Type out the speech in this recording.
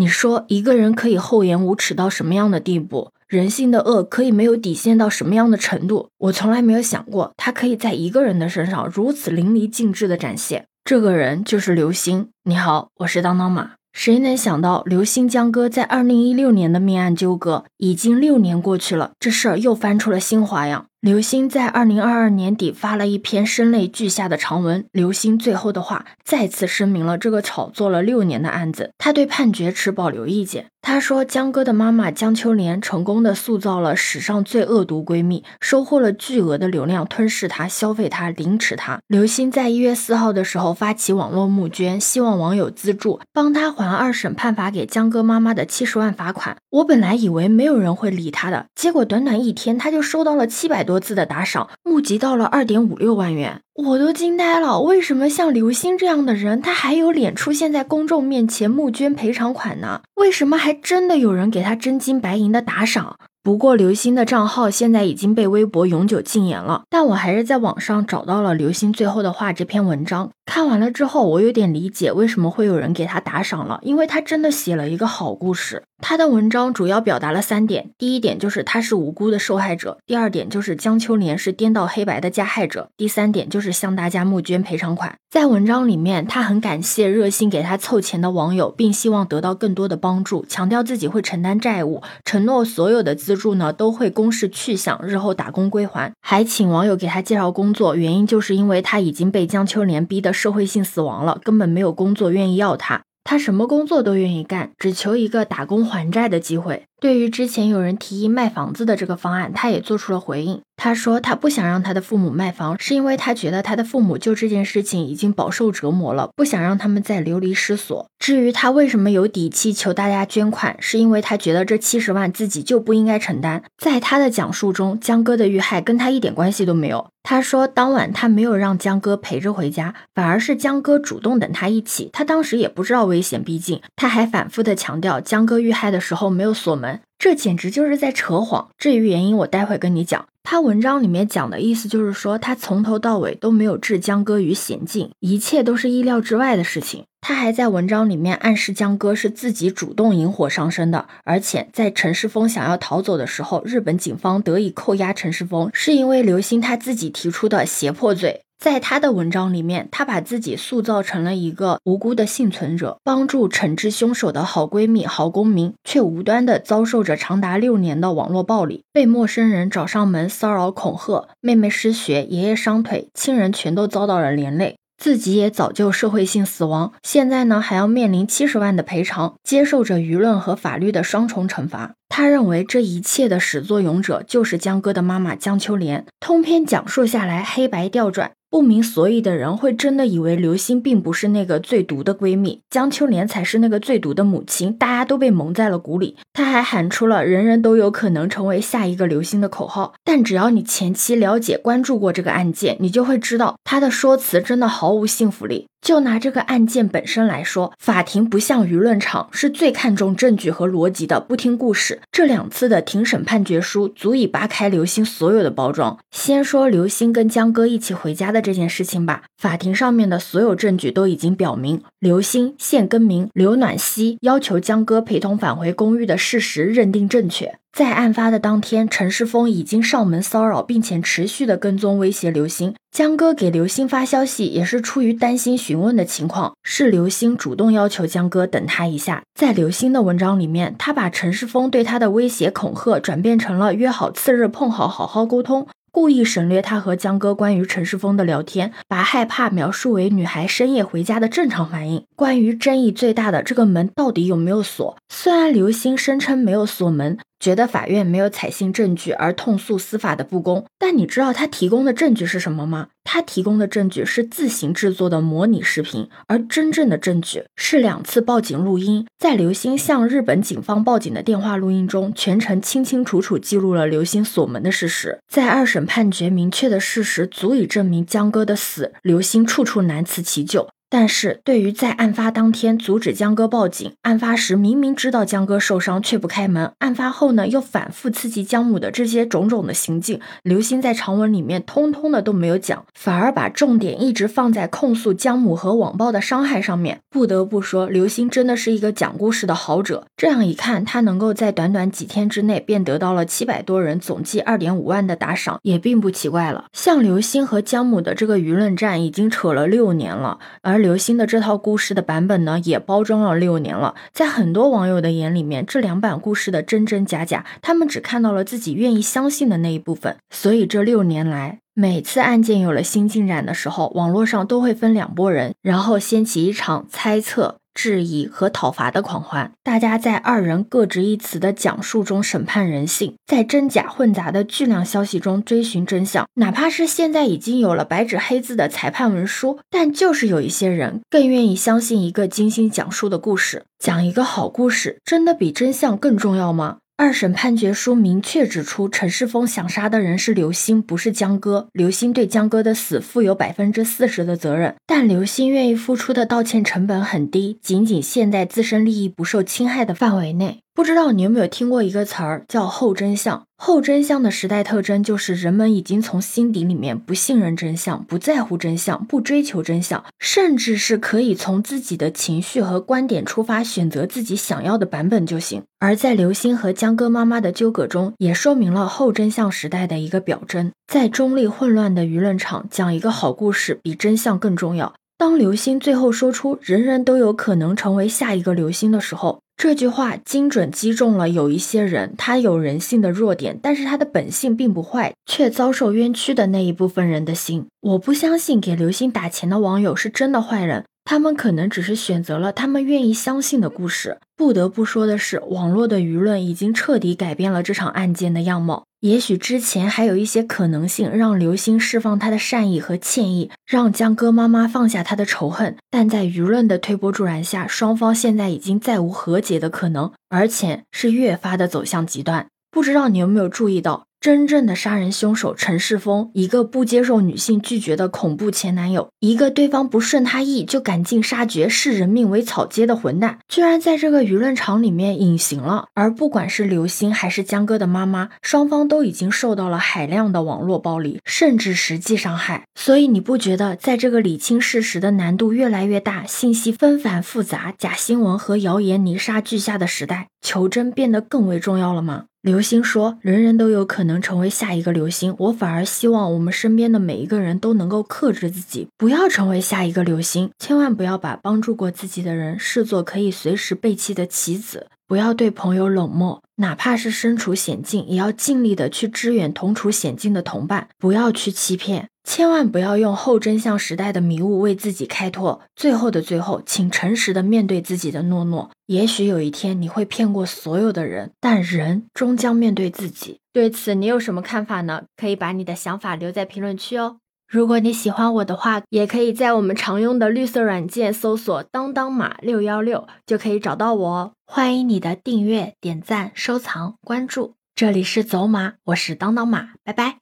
你说一个人可以厚颜无耻到什么样的地步？人性的恶可以没有底线到什么样的程度？我从来没有想过，他可以在一个人的身上如此淋漓尽致的展现。这个人就是刘星。你好，我是当当马。谁能想到刘星江哥在二零一六年的命案纠葛，已经六年过去了，这事儿又翻出了新花样。刘星在二零二二年底发了一篇声泪俱下的长文。刘星最后的话再次声明了这个炒作了六年的案子，他对判决持保留意见。他说，江哥的妈妈江秋莲成功的塑造了史上最恶毒闺蜜，收获了巨额的流量，吞噬她、消费她、凌迟她。刘星在一月四号的时候发起网络募捐，希望网友资助，帮他还二审判罚给江哥妈妈的七十万罚款。我本来以为没有人会理他的，结果短短一天他就收到了七百多字的打赏，募集到了二点五六万元。我都惊呆了，为什么像刘星这样的人，他还有脸出现在公众面前募捐赔偿款呢？为什么还真的有人给他真金白银的打赏？不过刘星的账号现在已经被微博永久禁言了，但我还是在网上找到了刘星最后的话这篇文章。看完了之后，我有点理解为什么会有人给他打赏了，因为他真的写了一个好故事。他的文章主要表达了三点：第一点就是他是无辜的受害者；第二点就是江秋莲是颠倒黑白的加害者；第三点就是向大家募捐赔偿款。在文章里面，他很感谢热心给他凑钱的网友，并希望得到更多的帮助，强调自己会承担债务，承诺所有的资助呢都会公示去向，日后打工归还。还请网友给他介绍工作，原因就是因为他已经被江秋莲逼得。社会性死亡了，根本没有工作愿意要他，他什么工作都愿意干，只求一个打工还债的机会。对于之前有人提议卖房子的这个方案，他也做出了回应。他说他不想让他的父母卖房，是因为他觉得他的父母就这件事情已经饱受折磨了，不想让他们再流离失所。至于他为什么有底气求大家捐款，是因为他觉得这七十万自己就不应该承担。在他的讲述中，江哥的遇害跟他一点关系都没有。他说当晚他没有让江哥陪着回家，反而是江哥主动等他一起。他当时也不知道危险逼近，他还反复的强调江哥遇害的时候没有锁门。这简直就是在扯谎。至于原因，我待会跟你讲。他文章里面讲的意思就是说，他从头到尾都没有置江哥于险境，一切都是意料之外的事情。他还在文章里面暗示江哥是自己主动引火上身的，而且在陈世峰想要逃走的时候，日本警方得以扣押陈世峰，是因为刘星他自己提出的胁迫罪。在他的文章里面，他把自己塑造成了一个无辜的幸存者，帮助惩治凶手的好闺蜜、好公民，却无端的遭受着长达六年的网络暴力，被陌生人找上门骚扰恐吓，妹妹失学，爷爷伤腿，亲人全都遭到了连累，自己也早就社会性死亡，现在呢还要面临七十万的赔偿，接受着舆论和法律的双重惩罚。他认为这一切的始作俑者就是江哥的妈妈江秋莲。通篇讲述下来，黑白调转。不明所以的人会真的以为刘星并不是那个最毒的闺蜜，江秋莲才是那个最毒的母亲，大家都被蒙在了鼓里。她还喊出了“人人都有可能成为下一个刘星”的口号。但只要你前期了解、关注过这个案件，你就会知道她的说辞真的毫无信服力。就拿这个案件本身来说，法庭不像舆论场，是最看重证据和逻辑的，不听故事。这两次的庭审判决书足以扒开刘星所有的包装。先说刘星跟江哥一起回家的这件事情吧，法庭上面的所有证据都已经表明，刘星现更名刘暖曦，要求江哥陪同返回公寓的事实认定正确。在案发的当天，陈世峰已经上门骚扰，并且持续的跟踪威胁刘星。江哥给刘星发消息，也是出于担心询问的情况，是刘星主动要求江哥等他一下。在刘星的文章里面，他把陈世峰对他的威胁恐吓转变成了约好次日碰好，好好沟通。故意省略他和江哥关于陈世峰的聊天，把害怕描述为女孩深夜回家的正常反应。关于争议最大的这个门到底有没有锁？虽然刘星声称没有锁门。觉得法院没有采信证据而痛诉司法的不公，但你知道他提供的证据是什么吗？他提供的证据是自行制作的模拟视频，而真正的证据是两次报警录音。在刘星向日本警方报警的电话录音中，全程清清楚楚记录了刘星锁门的事实。在二审判决明确的事实足以证明江哥的死，刘星处处难辞其咎。但是对于在案发当天阻止江哥报警，案发时明明知道江哥受伤却不开门，案发后呢又反复刺激江母的这些种种的行径，刘星在长文里面通通的都没有讲，反而把重点一直放在控诉江母和网暴的伤害上面。不得不说，刘星真的是一个讲故事的好者。这样一看，他能够在短短几天之内便得到了七百多人，总计二点五万的打赏，也并不奇怪了。像刘星和江母的这个舆论战已经扯了六年了，而刘星的这套故事的版本呢，也包装了六年了。在很多网友的眼里面，这两版故事的真真假假，他们只看到了自己愿意相信的那一部分。所以这六年来，每次案件有了新进展的时候，网络上都会分两拨人，然后掀起一场猜测。质疑和讨伐的狂欢，大家在二人各执一词的讲述中审判人性，在真假混杂的巨量消息中追寻真相。哪怕是现在已经有了白纸黑字的裁判文书，但就是有一些人更愿意相信一个精心讲述的故事。讲一个好故事，真的比真相更重要吗？二审判决书明确指出，陈世峰想杀的人是刘鑫，不是江歌。刘鑫对江歌的死负有百分之四十的责任，但刘鑫愿意付出的道歉成本很低，仅仅限在自身利益不受侵害的范围内。不知道你有没有听过一个词儿叫后真相？后真相的时代特征就是人们已经从心底里面不信任真相，不在乎真相，不追求真相，甚至是可以从自己的情绪和观点出发，选择自己想要的版本就行。而在刘星和江歌妈妈的纠葛中，也说明了后真相时代的一个表征。在中立混乱的舆论场，讲一个好故事比真相更重要。当刘星最后说出“人人都有可能成为下一个刘星”的时候，这句话精准击中了有一些人，他有人性的弱点，但是他的本性并不坏，却遭受冤屈的那一部分人的心。我不相信给刘星打钱的网友是真的坏人。他们可能只是选择了他们愿意相信的故事。不得不说的是，网络的舆论已经彻底改变了这场案件的样貌。也许之前还有一些可能性，让刘星释放他的善意和歉意，让江哥妈妈放下他的仇恨。但在舆论的推波助澜下，双方现在已经再无和解的可能，而且是越发的走向极端。不知道你有没有注意到？真正的杀人凶手陈世峰，一个不接受女性拒绝的恐怖前男友，一个对方不顺他意就赶尽杀绝、视人命为草芥的混蛋，居然在这个舆论场里面隐形了。而不管是刘星还是江哥的妈妈，双方都已经受到了海量的网络暴力，甚至实际伤害。所以你不觉得，在这个理清事实的难度越来越大、信息纷繁复杂、假新闻和谣言泥沙俱下的时代，求真变得更为重要了吗？流星说：“人人都有可能成为下一个流星，我反而希望我们身边的每一个人都能够克制自己，不要成为下一个流星。千万不要把帮助过自己的人视作可以随时背弃的棋子，不要对朋友冷漠，哪怕是身处险境，也要尽力的去支援同处险境的同伴，不要去欺骗。”千万不要用后真相时代的迷雾为自己开脱。最后的最后，请诚实的面对自己的懦弱。也许有一天你会骗过所有的人，但人终将面对自己。对此，你有什么看法呢？可以把你的想法留在评论区哦。如果你喜欢我的话，也可以在我们常用的绿色软件搜索“当当马六幺六”就可以找到我哦。欢迎你的订阅、点赞、收藏、关注。这里是走马，我是当当马，拜拜。